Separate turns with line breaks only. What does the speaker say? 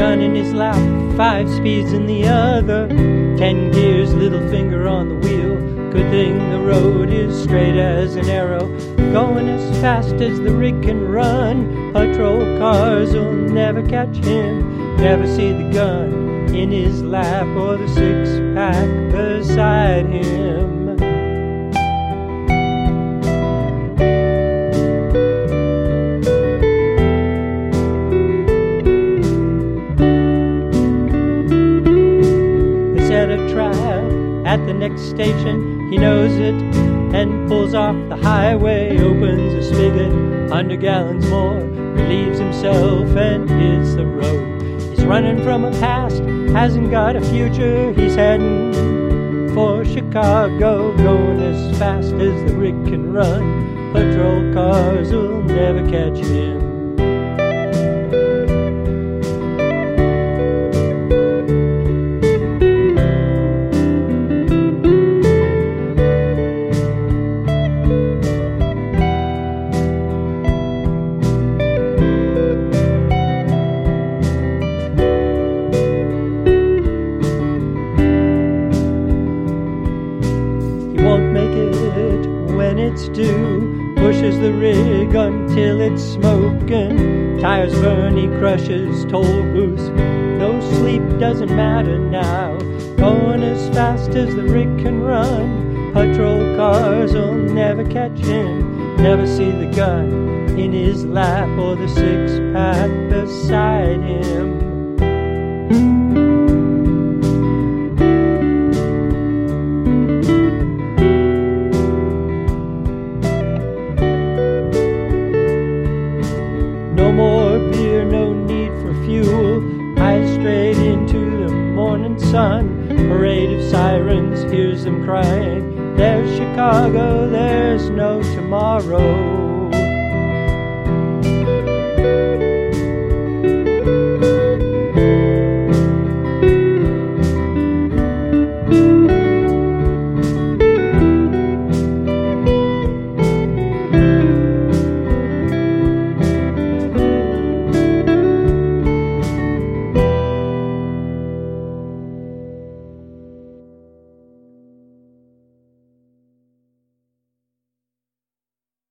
gun in his lap, five speeds in the other, ten gears, little finger on the wheel. Good thing the road is straight as an arrow, going as fast as the rig can run. Patrol cars will never catch him, never see the gun in his lap or the six pack beside him. At the next station. He knows it and pulls off the highway, opens a spigot, hundred gallons more, relieves himself and hits the road. He's running from a past, hasn't got a future. He's heading for Chicago, going as fast as the rig can run. Patrol cars will never catch him. It's due. Pushes the rig until it's smoking. Tires burn, he crushes toll booths. No sleep doesn't matter now. Going as fast as the rig can run. Patrol cars will never catch him. Never see the gun in his lap or the six pack beside him. Sun. Parade of sirens, hears them crying. There's Chicago, there's no tomorrow.